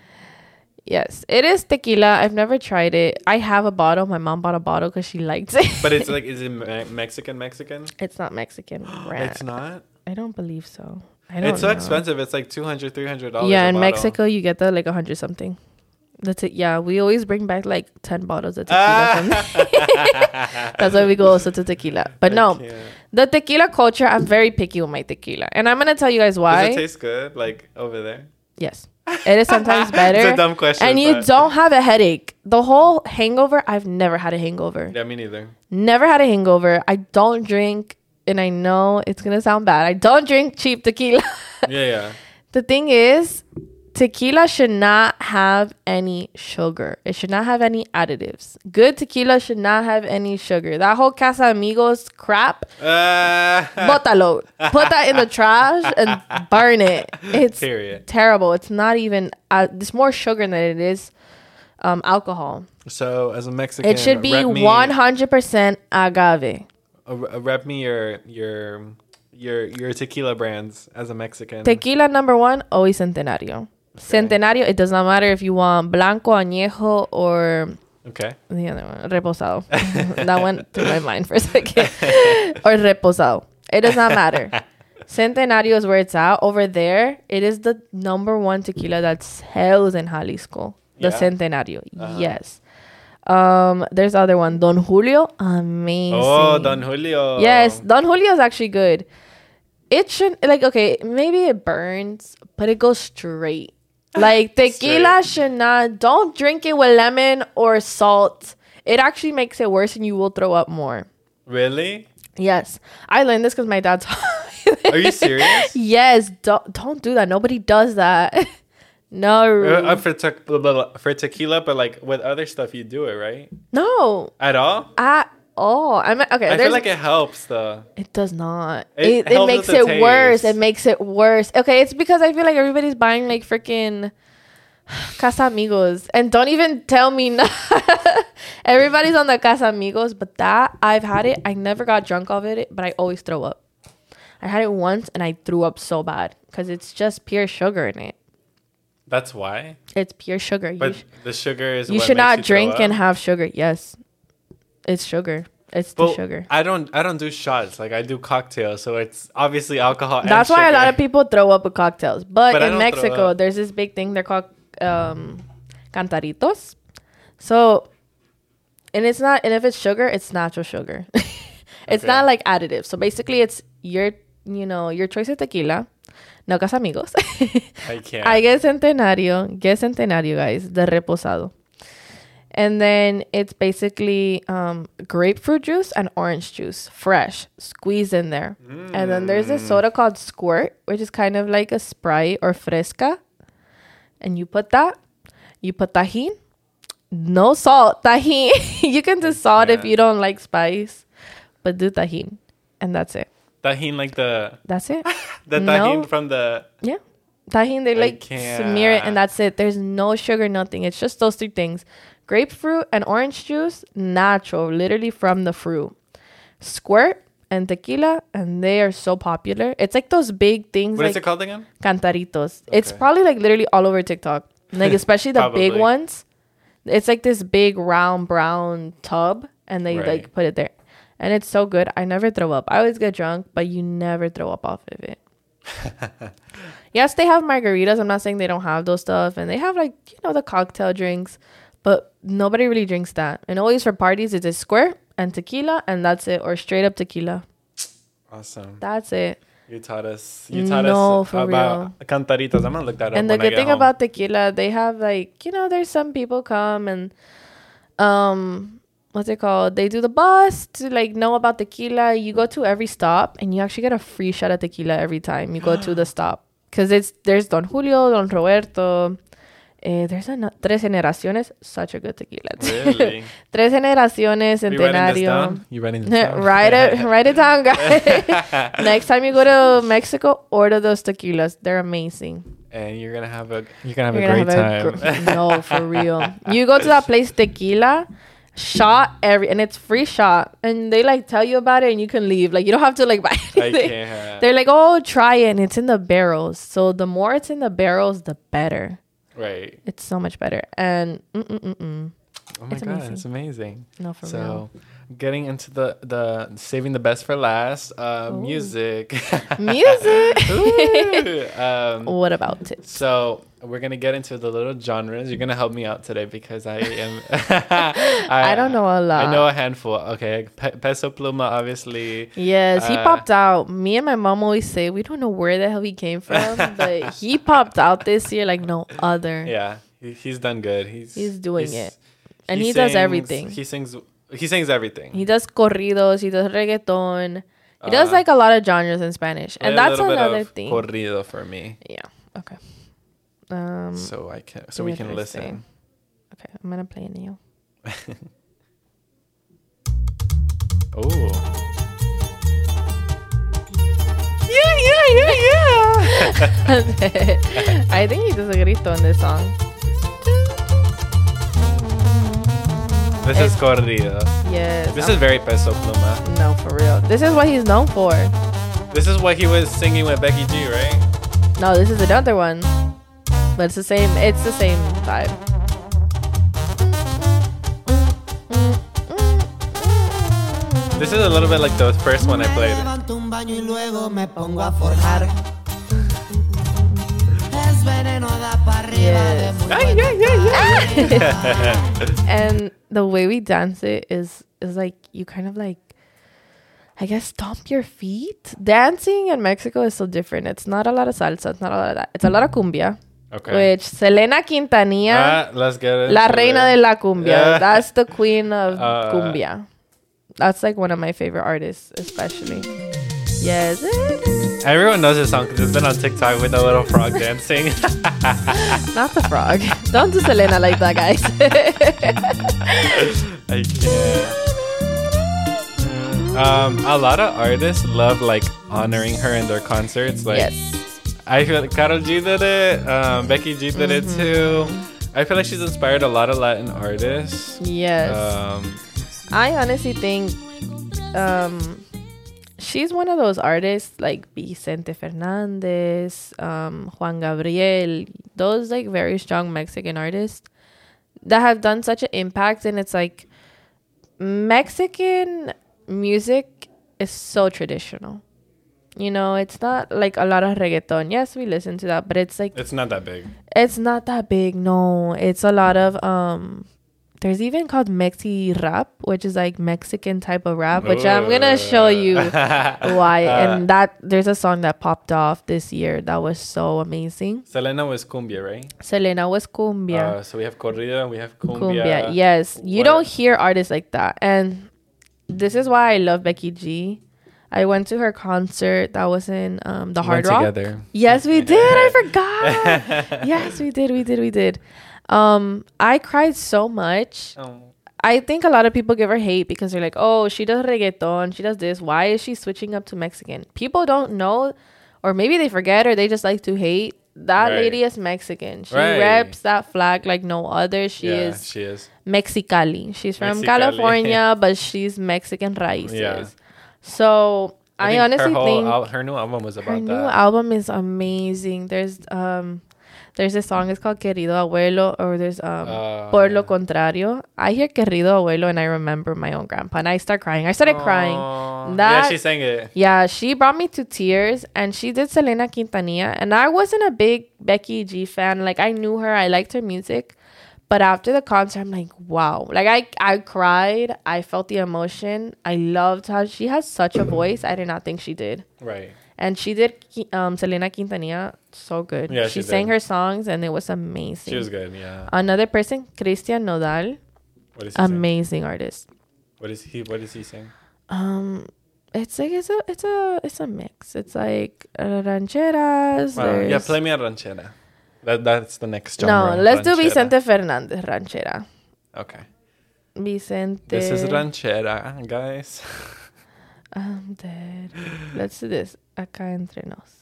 Yes. It is tequila. I've never tried it. I have a bottle. My mom bought a bottle because she likes it. But it's like, is it Me- Mexican? Mexican? it's not Mexican. brand. It's not. I don't believe so. I don't It's so know. expensive. It's like 200 dollars. Yeah, in Mexico you get the like a hundred something. That's it. Yeah, we always bring back like ten bottles of tequila. Ah. From That's why we go also to tequila. But no, the tequila culture. I'm very picky with my tequila, and I'm gonna tell you guys why. Does it taste good? Like over there? yes, it is sometimes better. it's a dumb question. and you but- don't have a headache. The whole hangover. I've never had a hangover. Yeah, me neither. Never had a hangover. I don't drink, and I know it's gonna sound bad. I don't drink cheap tequila. Yeah, yeah. The thing is, tequila should not have any sugar. It should not have any additives. Good tequila should not have any sugar. That whole Casamigos crap, Uh. Put that in the trash and burn it. It's period. terrible. It's not even. Uh, there's more sugar than it is um, alcohol. So as a Mexican, It should be me, 100% agave. uh, rep me your your your your tequila brands as a Mexican. Tequila number one, always Centenario. Centenario. It does not matter if you want blanco, añejo, or okay. the other one, reposado. that went through my mind for a second. or reposado. It does not matter. Centenario is where it's at. Over there, it is the number one tequila that sells in Jalisco. The Yeah? Centenario. Uh-huh. Yes. Um, there's other one, Don Julio. Amazing. Oh, Don Julio. Yes, Don Julio is actually good. It should like okay, maybe it burns, but it goes straight. Like tequila should not. Don't drink it with lemon or salt. It actually makes it worse, and you will throw up more. Really? Yes, I learned this because my dad taught me Are you serious? yes, don't don't do that. Nobody does that. no, Uh, for, te- for tequila, but like with other stuff, you do it right no. at all. At Oh, all. I'm okay. I feel like it helps though. It does not. It It, it, makes it worse. It makes it worse. Okay, it's because I feel like everybody's buying like freaking Casamigos, And don't even tell me no. Everybody's on the Casamigos, but that I've had it. I never got drunk of it, but I always throw up. I had it once and I threw up so bad because it's just pure sugar in it. That's why. It's pure sugar. You, But sh- the sugar is. you should not you drink and have sugar. Yes. It's sugar. It's the Well, sugar. I don't. I don't do shots. Like I do cocktails, so it's obviously alcohol. and That's why a lot of people throw up with cocktails. But, But I in don't throw Mexico, up. there's this big thing. They're called um, cantaritos. So, and it's not, and if it's sugar, it's natural sugar. it's Okay. not like additives. So basically, it's your, you know, your choice of tequila. No Casamigos. I can't. I get Centenario. Get Centenario, guys. The reposado. And then it's basically um, grapefruit juice and orange juice, fresh, squeezed in there. And then there's this soda called Squirt, which is kind of like a Sprite or Fresca. And you put that, you put tajin, no salt, tajin. you can do salt if you don't like spice, but do tajin. And that's it. Tajin like the That's it. the No. from the. Yeah. Tajin, they like smear it and that's it. There's no sugar, nothing. It's just those three things grapefruit and orange juice, natural, literally from the fruit. Squirt and tequila, and they are so popular. It's like those big things What is like it called again? cantaritos. It's probably like literally all over TikTok, like especially the big ones. It's like this big round brown tub, and they Right. like put it there, and it's so good. I never throw up. I always get drunk, but you never throw up off of it. yes, they have margaritas. I'm not saying they don't have those stuff, and they have like you know the cocktail drinks, but nobody really drinks that. And always for parties, it's a square and tequila, and that's it, or straight up tequila. Awesome. That's it. You taught us. You taught No, us for about cantaritos. I'm gonna look that up. and the when I good thing home. about tequila they have like you know there's some people come and um what's it called? They do the bus to like know about tequila. You go to every stop and you actually get a free shot of tequila every time you go to the stop. Cause it's there's Don Julio, Don Roberto. Eh, there's a Tres Generaciones, such a good tequila. Really? Tres Generaciones, you writing this Centenario. down? You writing this down? write it, write it down, guys. Next time you go to Mexico, order those tequilas. They're amazing. and you're gonna have a you're gonna have You're a gonna great have a time. gr- no, for real. You go to that place, tequila, shot every, and it's free shot, and they like tell you about it, and you can leave. Like you don't have to like buy anything. They're like, oh, try it, and it's in the barrels. So the more it's in the barrels, the better. Right. It's so much better. And mm mm mm mm. Oh my It's god, amazing. it's amazing. No, for real. Getting into the the saving the best for last, uh, Ooh. music. Music. Um, What about it? so we're gonna get into the little genres. You're gonna help me out today because I am. I, I don't know a lot. I know a handful. Okay, Pe- Peso Pluma, obviously. Yes, he Uh, popped out. Me and my mom always say we don't know where the hell he came from, but he popped out this year like no other. Yeah, he, he's done good. He's He's doing it. And he does sings- everything. He sings. He sings everything. He does corridos, he does reggaeton. He does Uh, like a lot of genres in Spanish. And that's another of thing. Corrido for me, yeah. Okay. Um so I can so we can listen. Okay, I'm gonna play Neo. Oh. Yeah, yeah, yeah, yeah. I think he does a grito in this song. This is corrido. Yes. This I'm- is very Peso Pluma. no for real. This is what he's known for. This is what he was singing with Becky G, right? No, this is another one. But it's the same it's the same vibe. This is a little bit like the first one I played. levanto un baño y luego me pongo a forjar. Es veneno da para arriba de Yes. Ay, buena ay, tarde. and the way we dance it is is like you kind of like I guess stomp your feet. Dancing in Mexico is so different. It's not a lot of salsa. It's not a lot of that. It's a lot of cumbia, Okay. which Selena Quintanilla, Ah, let's get it. la reina de la cumbia. Yeah. That's the queen of Uh, cumbia. That's like one of my favorite artists, especially. Yes. Everyone knows this song because it's been on TikTok with the little frog dancing. Not the frog. Don't do Selena like that, guys. I can't. Um, a lot of artists love like honoring her in their concerts. Like, yes. I feel like Karol G did it. Um, Becky G did it too. I feel like she's inspired a lot of Latin artists. Yes. Um, I honestly think um, she's one of those artists like Vicente Fernandez, um, Juan Gabriel, those like very strong Mexican artists that have done such an impact. And it's like Mexican music is so traditional. You know, it's not like a lot of reggaeton. Yes, we listen to that, but it's like it's not that big. it's not that big no it's a lot of um there's even called mexi rap which is like mexican type of rap which i'm gonna show you why Uh, and that there's a song that popped off this year that was so amazing Selena was cumbia, right? selena was cumbia Uh, so we have corrido and we have cumbia. cumbia yes you What- don't hear artists like that and this is why i love becky g i went to her concert that was in um the We hard rock together. Yes, we did. I forgot. yes, we did. We did. We did. Um, I cried so much. Oh. I think a lot of people give her hate because they're like, "Oh, she does reggaeton. She does this. Why is she switching up to Mexican?" People don't know, or maybe they forget, or they just like to hate. That Right. lady is Mexican. She Right. reps that flag like no other. She yeah, is she is. Mexicali. She's from Mexicali. California, but she's Mexican raíces. Yeah. So I, think honestly her whole think al- her new album was about her new album is amazing. There's um there's a song it's called Querido Abuelo or there's um Uh, Por lo contrario. I hear Querido Abuelo and I remember my own grandpa and I start crying. I started crying. That- yeah, she sang it. Yeah, she brought me to tears and she did Selena Quintanilla and I wasn't a big Becky G fan. Like I knew her, I liked her music. But after the concert, I'm like, wow. Like I I cried. I felt the emotion. I loved how she has such a voice. I did not think she did Right. And she did um Selena Quintanilla so good. Yeah, she, she sang her songs and it was amazing. She was good. Yeah. Another person, Christian Nodal, What is he saying? amazing artist. What is he? What does he sing? Um, it's like it's a it's a it's a mix. It's like uh, rancheras. Wow. Yeah, play me a ranchera. That that's the next genre. No, let's do. Vicente Fernandez ranchera. Okay. Vicente. This is ranchera, guys. I'm dead. Let's do this. Acá entre nos.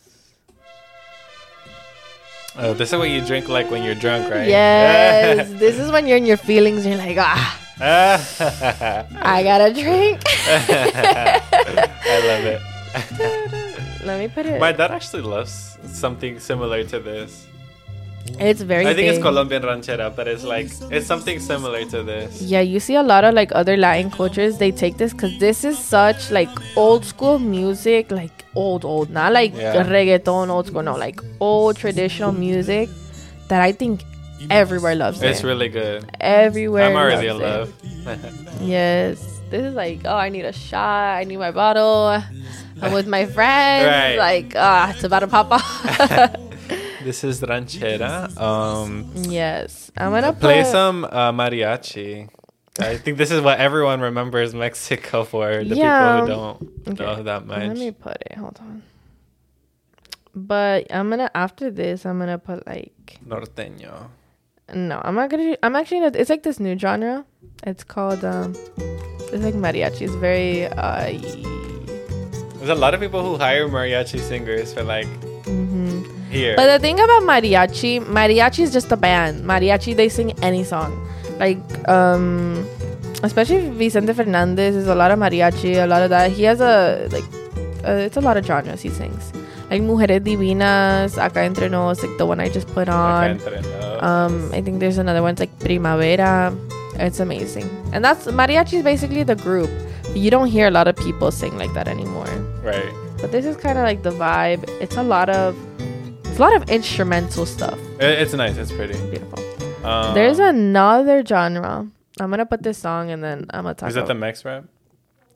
Oh, this is what you drink like when you're drunk, right? Yes, this is when you're in your feelings. You're like, ah, I gotta drink. I love it. Let me put it. My dad actually loves something similar to this. It's very. I think it's. Colombian ranchera, but it's like it's something similar to this. Yeah, you see a lot of like other Latin cultures. They take this because this is such like old school music, like old old, not like Yeah. reggaeton old school, no, like old traditional music that I think everywhere loves It's it. really good. everywhere. I'm already in love. Yes, this is like oh, I need a shot. I need my bottle. I'm with my friends. Right. Like ah, it's about to pop off. this is ranchera. Um, yes, I'm gonna play put- some uh, mariachi. I think this is what everyone remembers Mexico for. The Yeah. people who don't Okay. know that much. Let me put it. Hold on. But I'm gonna after this. I'm gonna put like Norteño. no. I'm not gonna. I'm actually. Gonna, it's like this new genre. It's called um. It's like mariachi. It's very uh. There's a lot of people who hire mariachi singers for like here. But the thing about mariachi, mariachi is just a band. Mariachi, they sing any song. Like, um, especially Vicente Fernandez is a lot of mariachi, a lot of that. He has a, like, uh, it's a lot of genres he sings. Like Mujeres Divinas, Acá Entre Nos, like the one I just put on. Acá entre nos. Um, I think there's another one, it's like Primavera. It's amazing. And that's, mariachi is basically the group. You don't hear a lot of people sing like that anymore. right. But this is kind of like the vibe. It's a lot of, it's a lot of instrumental stuff. It's nice. It's pretty. Beautiful. Um, There's another genre. I'm gonna put this song and then I'm gonna talk. Is that the Mex rap?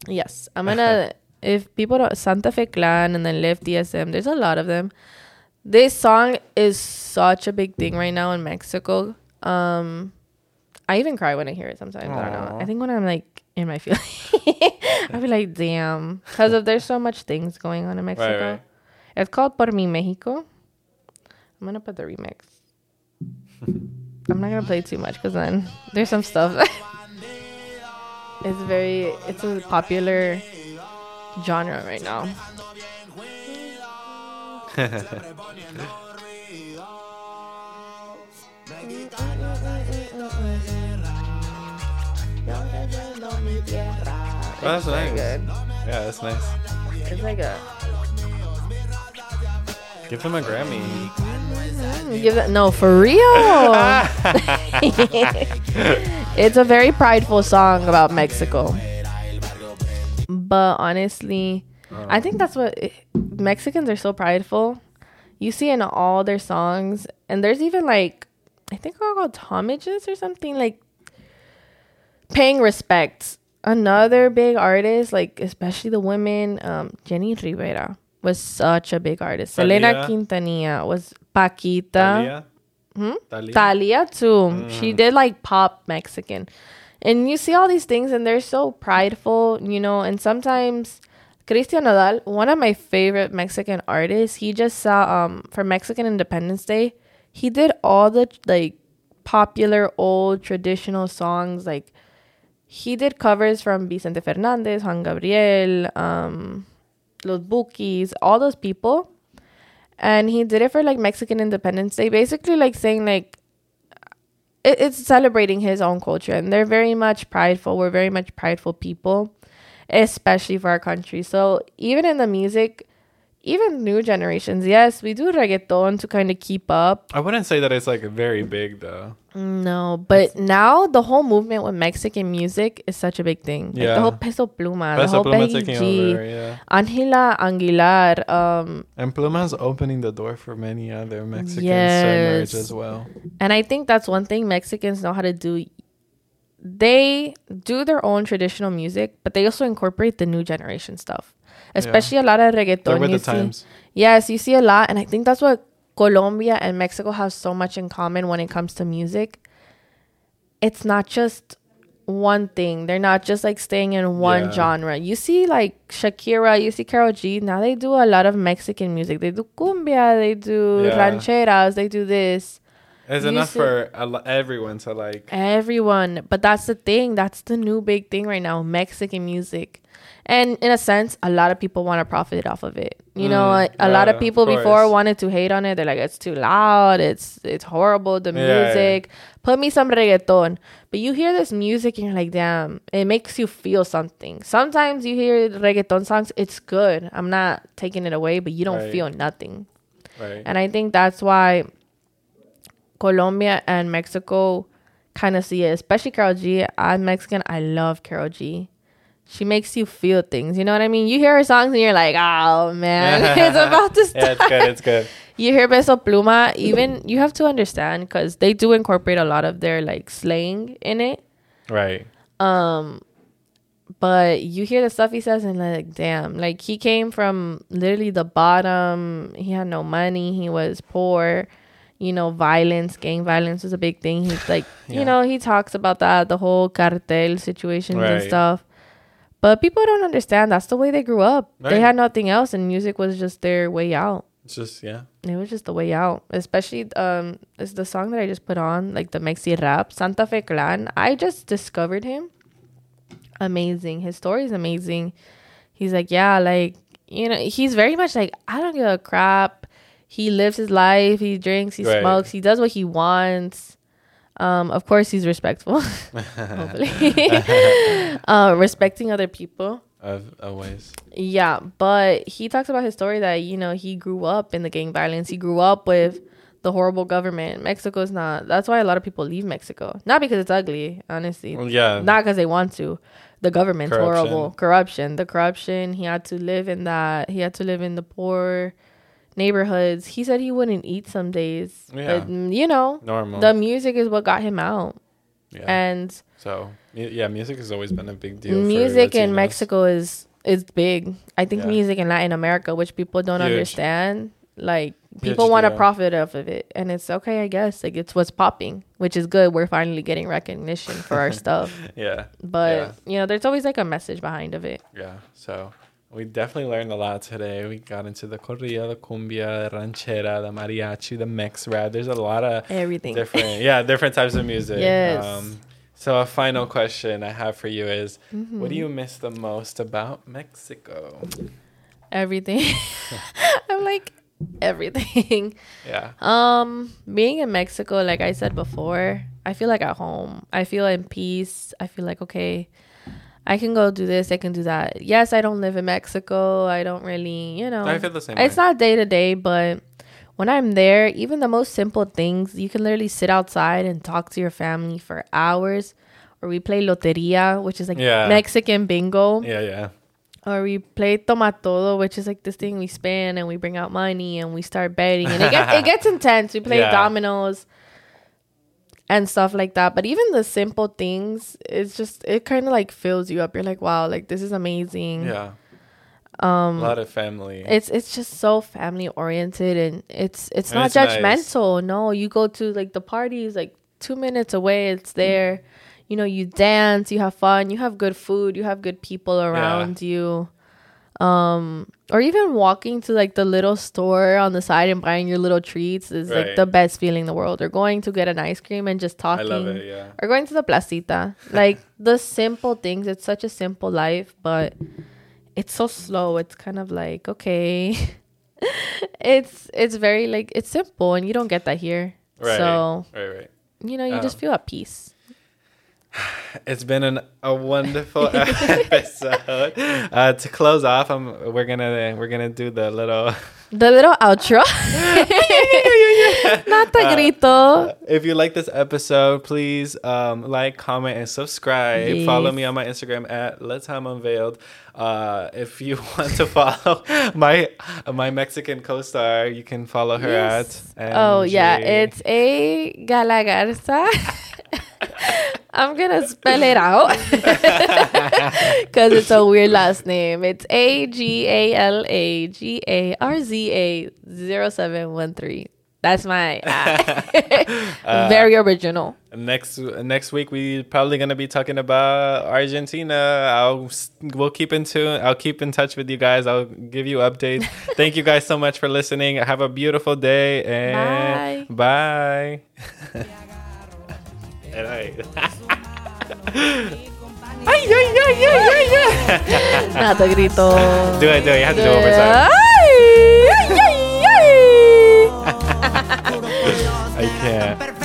yes, I'm gonna. if people don't Santa Fe Klan and then Lefty SM, there's a lot of them. This song is such a big thing right now in Mexico. Um, I even cry when I hear it sometimes. I don't know. I think when I'm like in my feelings, I be like, damn, because of there's so much things going on in Mexico. right. It's called Por Mi Mexico. I'm gonna put the remix. I'm not gonna play too much because then there's some stuff. it's very, it's a popular genre right now. Oh, that's nice. good. Yeah, that's nice. It's like a Give him a Grammy. Mm, give that no for real. it's a very prideful song about Mexico. But honestly, I think that's what Mexicans are so prideful. You see in all their songs, and there's even like I think they're called homages or something like paying respect. Another big artist, like especially the women, um, Jenni Rivera was such a big artist. Selena Quintanilla was Paquita. Thalia. Hmm? Talia. Thalia too. She did like pop Mexican. And you see all these things and they're so prideful, you know, and sometimes Christian Nodal, one of my favorite Mexican artists, he just saw um for Mexican Independence Day, he did all the like popular old traditional songs like he did covers from Vicente Fernandez, Juan Gabriel, um, Los Bukis, all those people. And he did it for like Mexican Independence Day, basically like saying like it, it's celebrating his own culture, and they're very much prideful. We're very much prideful people, especially for our country. So even in the music, even new generations, yes, we do reggaeton to kind of keep up. I wouldn't say that it's like very big though. No, but now the whole movement with Mexican music is such a big thing. Like Yeah. the whole Peso Pluma, the whole Pluma Becky G, over, yeah. Angela Aguilar. Um, And Pluma's opening the door for many other Mexican Yes. singers as well. and I think that's one thing Mexicans know how to do. They do their own traditional music, but they also incorporate the new generation stuff. Especially a lot of reggaeton. They're with the see. times. Yes, you see a lot, and I think that's what Colombia and Mexico have so much in common when it comes to music. It's not just one thing. They're not just like staying in one Yeah. genre. You see like Shakira, you see Karol G. Now they do a lot of Mexican music. They do cumbia, they do Yeah. rancheras, they do this. It's You enough see- for everyone to like. Everyone, but that's the thing. That's the new big thing right now, Mexican music. And in a sense, a lot of people want to profit off of it. You know, Mm, a, a lot of people of before wanted to hate on it. They're like, it's too loud. It's it's horrible. The Yeah. music. Put me some reggaeton. But you hear this music and you're like, damn, it makes you feel something. Sometimes you hear reggaeton songs, it's good. I'm not taking it away, but you don't Right. feel nothing. Right. And I think that's why Colombia and Mexico kind of see it, especially Karol G. I'm Mexican. I love Karol G. She makes you feel things. You know what I mean? You hear her songs and you're like, oh man, it's about to start. yeah, it's good. It's good. You hear Peso Pluma, even you have to understand because they do incorporate a lot of their like slang in it. Right. Um, but you hear the stuff he says and like, damn, like he came from literally the bottom. He had no money. He was poor. You know, violence, gang violence was a big thing. He's like, Yeah. you know, he talks about that, the whole cartel situations and stuff. But people don't understand. That's the way they grew up. They had nothing else, and music was just their way out. It's just yeah. It was just the way out. Especially um is the song that I just put on, like the Mexi rap, Santa Fe Klan. I just discovered him. Amazing. His story is amazing. He's like, yeah, like, you know, he's very much like, I don't give a crap. He lives his life, he drinks, he Right. smokes, he does what he wants. Um, of course he's respectful. Hopefully. uh respecting other people. Of always. Yeah, but he talks about his story that you know he grew up in the gang violence. He grew up with the horrible government. Mexico's not. That's why a lot of people leave Mexico. Not because it's ugly, honestly. Well, yeah. Not because they want to. The government's Corruption. horrible. Corruption. The corruption. He had to live in that. He had to live in the poor neighborhoods. He said he wouldn't eat some days. Yeah. But mm, you know, Normal. the music is what got him out. yeah. And so yeah, music has always been a big deal. for music in Mexico is is big. I think Yeah. music in Latin America, which people don't Huge. understand, like people want to profit off of it, and it's okay, I guess. Like it's what's popping, which is good. We're finally getting recognition for our stuff, Yeah. but Yeah. you know, there's always like a message behind of it. Yeah. So we definitely learned a lot today. We got into the corrido, the cumbia, the ranchera, the mariachi, the mix rap. There's a lot of Everything. different, yeah, different types of music. Um, Yes. so a final question I have for you is, Mm-hmm. what do you miss the most about Mexico? Everything. I'm like everything. Yeah. Um, being in Mexico, like I said before, I feel like at home. I feel in peace. I feel like okay, I can go do this. I can do that. Yes, I don't live in Mexico. I don't really, you know. I feel the same It's way. not day to day, but when I'm there, even the most simple things, you can literally sit outside and talk to your family for hours. Or we play loteria, which is like Yeah. Mexican bingo Yeah, yeah. or we play toma todo, which is like this thing we spin and we bring out money and we start betting and it gets it gets intense. We play Yeah. dominoes and stuff like that. But even the simple things, it's just it kind of like fills you up. You're like, wow, like this is amazing. Yeah. Um, a lot of family. It's it's just so family oriented and it's it's And not it's nice. judgmental. No, you go to like the parties like two minutes away. It's there. You know, you dance, you have fun, you have good food, you have good people around you. Um, or even walking to like the little store on the side and buying your little treats is like the best feeling in the world. Or going to get an ice cream and just I talking love it. Yeah. or going to the placita. Like the simple things. It's such a simple life, but it's so slow. It's kind of like okay, it's it's very like it's simple, and you don't get that here. Right. So right. Right. you know, you just Um, feel at peace. It's been an, a wonderful episode. Uh, to close off, I'm, we're gonna we're gonna do the little. The little outro, not the Uh, grito. If you like this episode, please um, like, comment, and subscribe. Follow me on my Instagram at Latam Unveiled. Uh, if you want to follow my my Mexican co-star, you can follow her Yes. at. Oh yeah, it's a Galagarza. I'm gonna spell it out because it's a weird last name. It's A G A L A G A R Z A zero seven one three. That's my uh, very original. Next next week we probably gonna be talking about Argentina. I'll we'll keep in tune. I'll keep in touch with you guys. I'll give you updates. Thank you guys so much for listening. Have a beautiful day and bye. And I- ay, ay, ay, ay, ay, ay. Not the grito. Do it, do it. You have to do it one more time. Ay, ay, ay, ay. I can't.